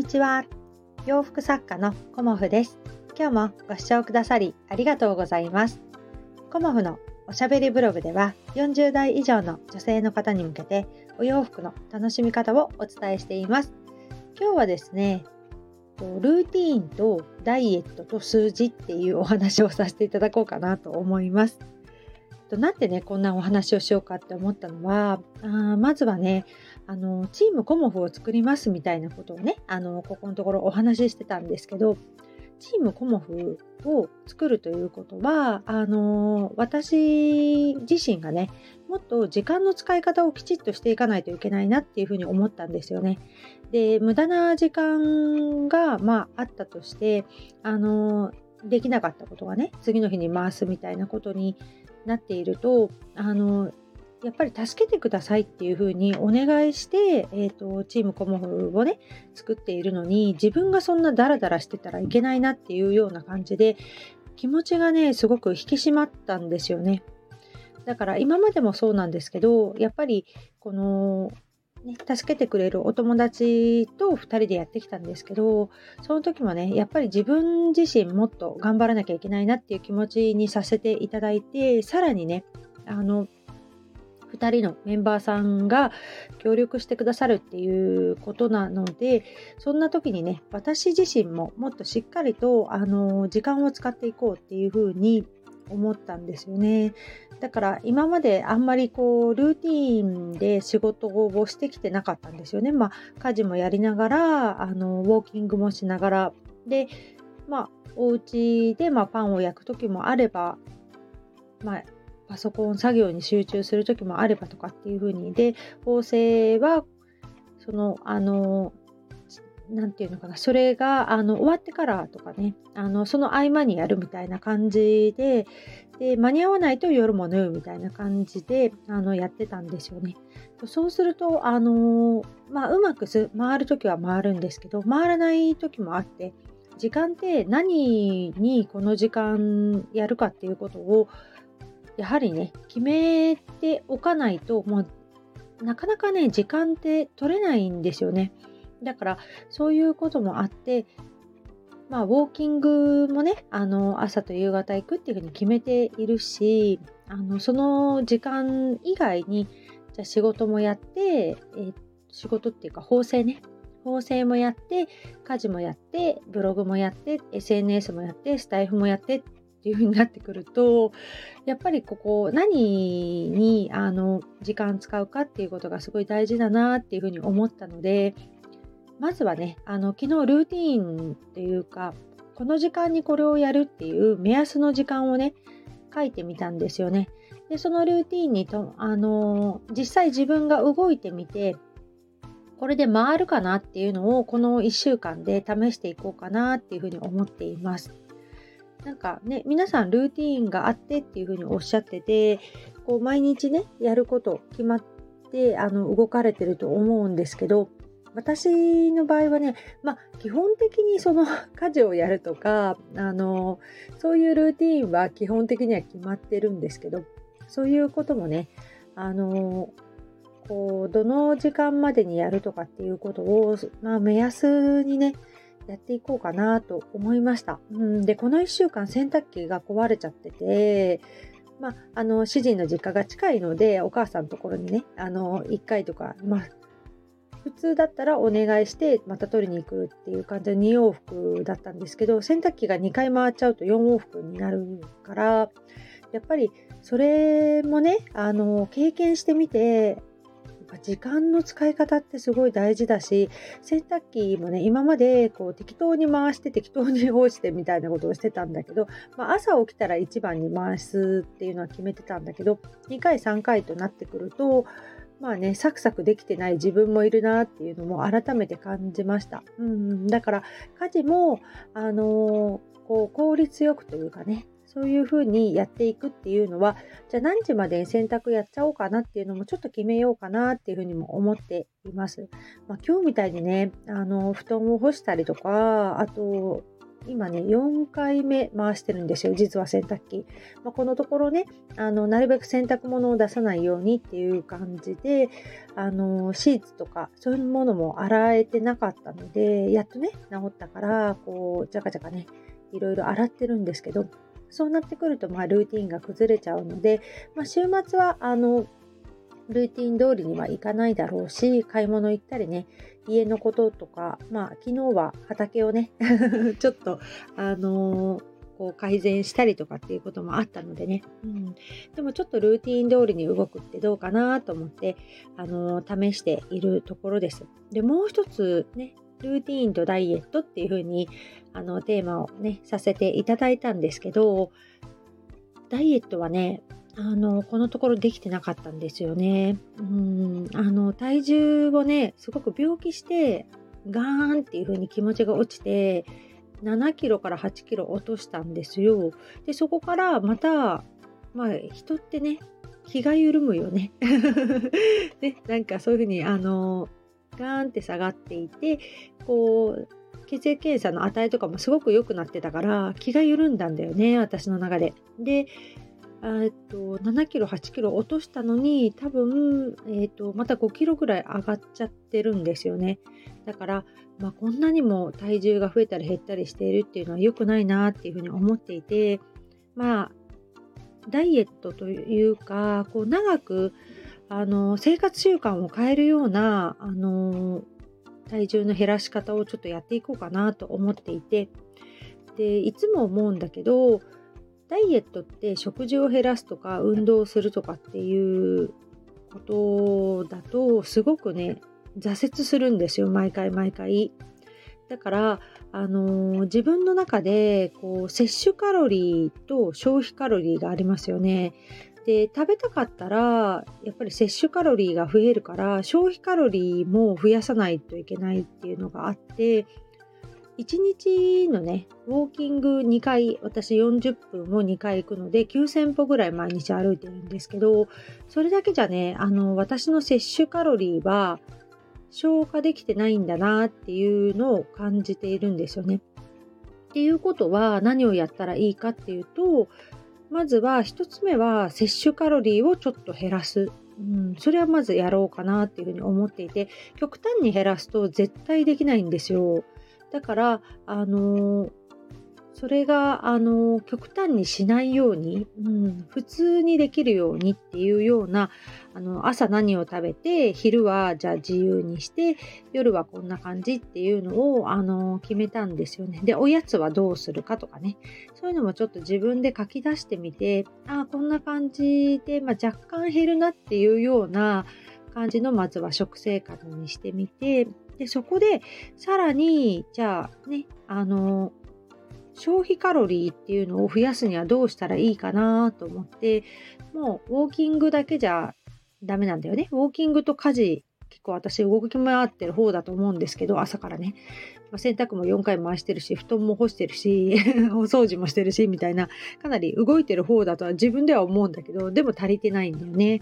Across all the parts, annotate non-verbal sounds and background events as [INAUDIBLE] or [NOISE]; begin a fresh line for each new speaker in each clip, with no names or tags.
にちは。洋服作家のコモフです。今日もご視聴くださりありがとうございます。コモフのおしゃべりブログでは40代以上の女性の方に向けてお洋服の楽しみ方をお伝えしています。今日はですねルーティーンとダイエットと数字っていうお話をさせていただこうかなと思います。となんでねこんなお話をしようかって思ったのはあまずはねあのチームコモフを作りますみたいなことをねあのここのところお話ししてたんですけどチームコモフを作るということはあの私自身がねもっと時間の使い方をきちっとしていかないといけないなっていうふうに思ったんですよね。で無駄な時間が、まあ、あったとしてあのできなかったことがね次の日に回すみたいなことになっているとあのやっぱり助けてくださいっていうふうにお願いして、えーと、チームコモフをね作っているのに自分がそんなダラダラしてたらいけないなっていうような感じで気持ちがねすごく引き締まったんですよね。だから今までもそうなんですけどやっぱりこのね、助けてくれるお友達と2人でやってきたんですけどその時もねやっぱり自分自身もっと頑張らなきゃいけないなっていう気持ちにさせていただいてさらにねあの2人のメンバーさんが協力してくださるっていうことなのでそんな時にね私自身ももっとしっかりとあの時間を使っていこうっていうふうに思ったんですよね。だから今まであんまりこうルーティンで仕事をしてきてなかったんですよね。まあ家事もやりながらあのウォーキングもしながらでまあお家でまパンを焼く時もあればまあパソコン作業に集中する時もあればとかっていう風にで縫製はそのあの何て言うのかなそれがあの終わってからとかねあのその合間にやるみたいな感じでで間に合わないと夜も縫うみたいな感じであのやってたんですよね。そうするとあの、まあ、うまく回る時は回るんですけど回らない時もあって時間って何にこの時間やるかっていうことをやはりね決めておかないともうなかなかね時間って取れないんですよねだからそういうこともあってまあウォーキングもねあの朝と夕方行くっていうふうに決めているしあのその時間以外にじゃ仕事もやって、え、仕事っていうか縫製ね。縫製もやって家事もやってブログもやって SNS もやってスタイフもやってっていう風になってくるとやっぱりここ何にあの時間使うかっていうことがすごい大事だなっていう風に思ったのでまずはねあの昨日ルーティーンっていうかこの時間にこれをやるっていう目安の時間をね書いてみたんですよね。でそのルーティーンにとあの実際自分が動いてみてこれで回るかなっていうのをこの1週間で試していこうかなっていうふうに思っています。なんかね、皆さんルーティーンがあってっていうふうにおっしゃってて、こう毎日ね、やること決まってあの動かれてると思うんですけど、私の場合はね、まあ、基本的にその [LAUGHS] 家事をやるとか、あの、そういうルーティンは基本的には決まってるんですけど、そういうこともね、あの、こう、どの時間までにやるとかっていうことを、まあ、目安にね、やっていこうかなと思いました。うん、で、この1週間洗濯機が壊れちゃってて、まあ、あの、主人の実家が近いので、お母さんのところにね、あの、1回とか、まあ、普通だったらお願いしてまた取りに行くっていう感じで2往復だったんですけど洗濯機が2回回っちゃうと4往復になるからやっぱりそれもねあの経験してみて時間の使い方ってすごい大事だし洗濯機もね今までこう適当に回して適当に干してみたいなことをしてたんだけど、まあ、朝起きたら1番に回すっていうのは決めてたんだけど2回3回となってくるとまあね、サクサクできてない自分もいるなっていうのも改めて感じました。うん、だから家事も、あのー、こう効率よくというかね、そういうふうにやっていくっていうのは、じゃあ何時まで洗濯やっちゃおうかなっていうのもちょっと決めようかなっていうふうにも思っています。まあ、今日みたいにね、あの、布団を干したりとか、あと、今ね、4回目回してるんですよ、実は洗濯機。まあ、このところね、あの、なるべく洗濯物を出さないようにっていう感じで、あの、シーツとか、そういうものも洗えてなかったので、やっとね、治ったから、こう、じゃかじゃかね、いろいろ洗ってるんですけど、そうなってくると、まあ、ルーティンが崩れちゃうので、まあ、週末は、あの、ルーティン通りにはいかないだろうし、買い物行ったりね、家のこととか、まあ、昨日は畑をね、[LAUGHS] ちょっと、あのー、こう改善したりとかっていうこともあったのでね、うん、でもちょっとルーティン通りに動くってどうかなと思って、あのー、試しているところです。で、もう一つね、ルーティーンとダイエットっていう風にあのテーマをねさせていただいたんですけどダイエットはねあのこのところできてなかったんですよね。うんあの体重をねすごく病気してガーンっていう風に気持ちが落ちて7キロから8キロ落としたんですよ。でそこからまたまあ人ってね気が緩むよね。[LAUGHS] ねなんかそういう風にあのガーンって下がっていてこう血液検査の値とかもすごく良くなってたから気が緩んだんだよね私の中で。でえっと7キロ8キロ落としたのに多分、えっとまた5キロぐらい上がっちゃってるんですよね。だから、まあ、こんなにも体重が増えたり減ったりしているっていうのは良くないなっていうふうに思っていてまあダイエットというかこう長くあの生活習慣を変えるようなあの体重の減らし方をちょっとやっていこうかなと思っていて。でいつも思うんだけどダイエットって食事を減らすとか運動するとかっていうことだとすごくね挫折するんですよ毎回毎回。だから、あのー、自分の中でこう摂取カロリーと消費カロリーがありますよね。で食べたかったらやっぱり摂取カロリーが増えるから消費カロリーも増やさないといけないっていうのがあって1日のねウォーキング2回私40分を2回行くので9000歩ぐらい毎日歩いてるんですけどそれだけじゃねあの私の摂取カロリーは消化できてないんだなっていうのを感じているんですよね。っていうことは何をやったらいいかっていうとまずは1つ目は摂取カロリーをちょっと減らす。うん、それはまずやろうかなっていうふうに思っていて極端に減らすと絶対できないんですよ。だからあの、それがあの極端にしないように、うん、普通にできるようにっていうようなあの朝何を食べて昼はじゃあ自由にして夜はこんな感じっていうのをあの決めたんですよね。でおやつはどうするかとかねそういうのもちょっと自分で書き出してみてあこんな感じで、まあ、若干減るなっていうような感じのまずは食生活にしてみてでそこでさらにじゃあねあの消費カロリーっていうのを増やすにはどうしたらいいかなと思って、もうウォーキングだけじゃダメなんだよね。ウォーキングと家事、結構私動き回ってる方だと思うんですけど、朝からね。ま、洗濯も4回回してるし、布団も干してるし、[LAUGHS] お掃除もしてるし、みたいな、かなり動いてる方だとは自分では思うんだけど、でも足りてないんだよね。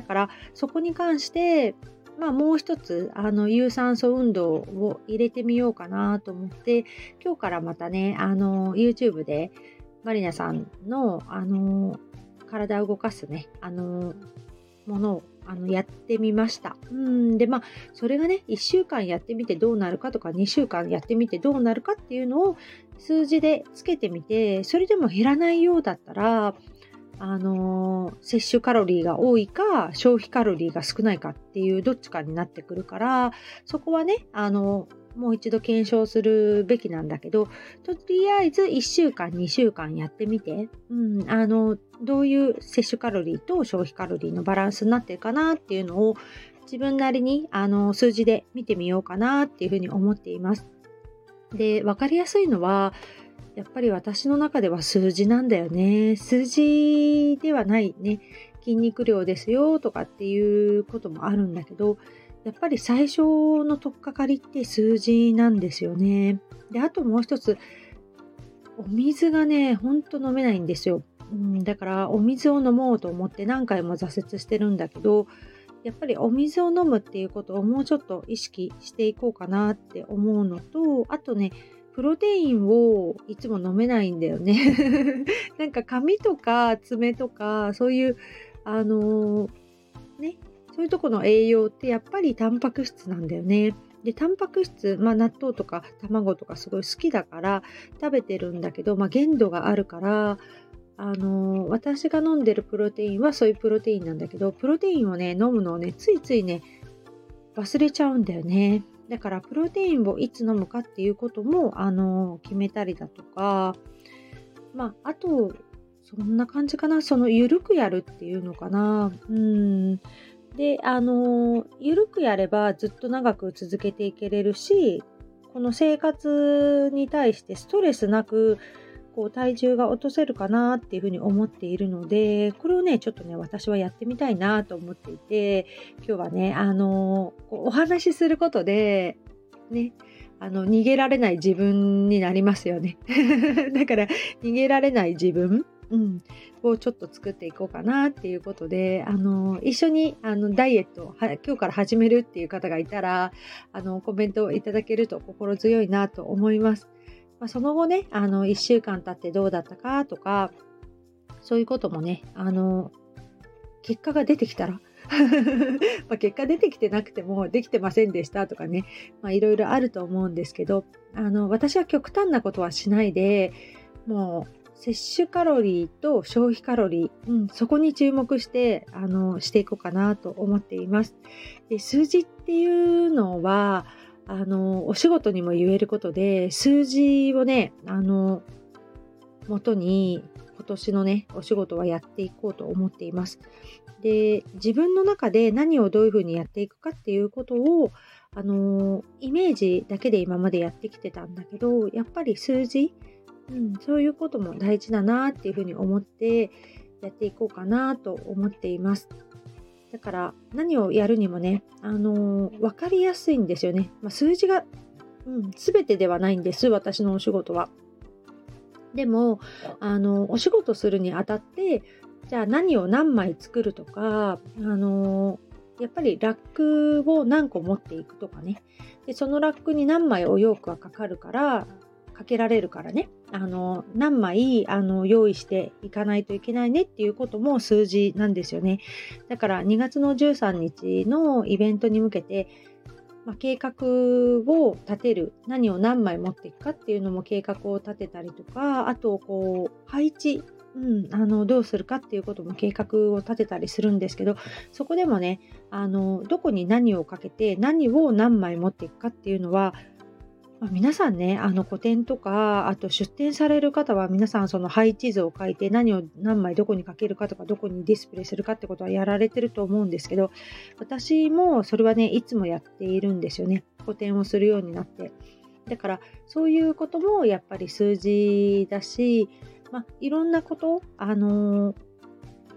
だから、そこに関して、まあ、もう一つあの有酸素運動を入れてみようかなと思って今日からまたねあの YouTube でマリナさんのあの体を動かすねあのものをあのやってみました。うんでまあそれがね1週間やってみてどうなるかとか2週間やってみてどうなるかっていうのを数字でつけてみてそれでも減らないようだったらあの、摂取カロリーが多いか消費カロリーが少ないかっていうどっちかになってくるからそこはねあのもう一度検証するべきなんだけどとりあえず1週間2週間やってみて、うん、あのどういう摂取カロリーと消費カロリーのバランスになってるかなっていうのを自分なりにあの数字で見てみようかなっていうふうに思っています。で分かりやすいのはやっぱり私の中では数字なんだよね。数字ではないね。筋肉量ですよとかっていうこともあるんだけど、やっぱり最初の取っかかりって数字なんですよね。で、あともう一つ、お水がね、ほんと飲めないんですよ。うん、だからお水を飲もうと思って何回も挫折してるんだけど、やっぱりお水を飲むっていうことをもうちょっと意識していこうかなって思うのと、あとね、プロテインをいつも飲めないんだよね。[LAUGHS] なんか髪とか爪とかそういうあのー、ねそういうとこの栄養ってやっぱりタンパク質なんだよね。でタンパク質、まあ、納豆とか卵とかすごい好きだから食べてるんだけど、まあ、限度があるからあのー、私が飲んでるプロテインはそういうプロテインなんだけどプロテインをね飲むのをねついついね忘れちゃうんだよね。だからプロテインをいつ飲むかっていうことも、あの決めたりだとか、まあ、あと、そんな感じかな。その、ゆるくやるっていうのかな。うん。で、あのゆるくやればずっと長く続けていけれるし、この生活に対してストレスなくこう体重が落とせるかなっていうふうに思っているのでこれをねちょっとね私はやってみたいなと思っていて今日はねあのお話しすることでねあの逃げられない自分になりますよね [LAUGHS] だから逃げられない自分うん、をちょっと作っていこうかなっていうことで、あの、一緒にあのダイエットを今日から始めるっていう方がいたら、あの、コメントをいただけると心強いなと思います。まあ、その後ね、あの、1週間経ってどうだったかとか、そういうこともね、あの、結果が出てきたら [LAUGHS] ま結果出てきてなくてもできてませんでしたとかね、いろいろあると思うんですけどあの私は極端なことはしないでもう摂取カロリーと消費カロリー、うん、そこに注目してあのしていこうかなと思っています。で数字っていうのはあの、お仕事にも言えることで、数字をね、あの、元に今年のね、お仕事はやっていこうと思っています。で、自分の中で何をどういうふうにやっていくかっていうことを、あの、イメージだけで今までやってきてたんだけど、やっぱり数字、うん、そういうことも大事だなっていうふうに思ってやっていこうかなと思っています。だから何をやるにもね、あのー、分かりやすいんですよね。まあ、数字が、うん、全てではないんです、私のお仕事は。でも、あのお仕事するにあたって、じゃあ何を何枚作るとか、あのー、やっぱりラックを何個持っていくとかね。でそのラックに何枚お洋服がかかるから、かけられるからね。あの何枚あの用意していかないといけないねっていうことも数字なんですよね。だから2月の13日のイベントに向けて、まあ、計画を立てる何を何枚持っていくかっていうのも計画を立てたりとかあとこう配置うん、あのどうするかっていうことも計画を立てたりするんですけどそこでもねあのどこに何をかけて何を何枚持っていくかっていうのはま、皆さんね、あの個展とか、あと出展される方は皆さんその配置図を書いて何を何枚どこに書けるかとかどこにディスプレイするかってことはやられてると思うんですけど、私もそれはね、いつもやっているんですよね。個展をするようになって。だからそういうこともやっぱり数字だし、まあ、いろんなこと、あのー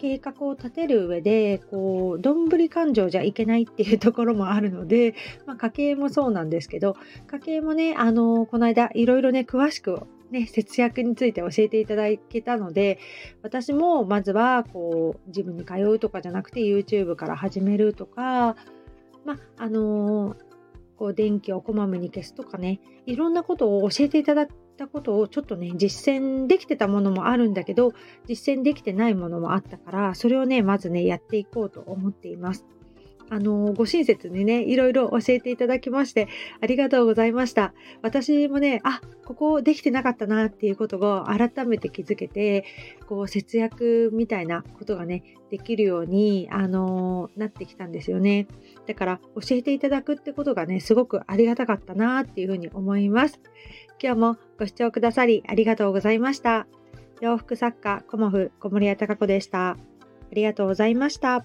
計画を立てる上でこうどんぶり勘定じゃいけないっていうところもあるので、[LAUGHS] まあ、家計もそうなんですけど家計もねあのこの間いろいろね詳しくね、節約について教えていただけたので私もまずはこうジムに通うとかじゃなくて YouTube から始めるとかまあのこう電気をこまめに消すとかねいろんなことを教えていただったことをちょっとね実践できてたものもあるんだけど実践できてないものもあったからそれをねまずねやっていこうと思っています。あのご親切にねいろいろ教えていただきましてありがとうございました私もねあここできてなかったなっていうことが改めて気づけてこう節約みたいなことがねできるようにあのなってきたんですよねだから教えていただくってことがねすごくありがたかったなっていうふうに思います今日もご視聴くださりありがとうございました。洋服作家、コモフ小森屋隆子でした。ありがとうございました。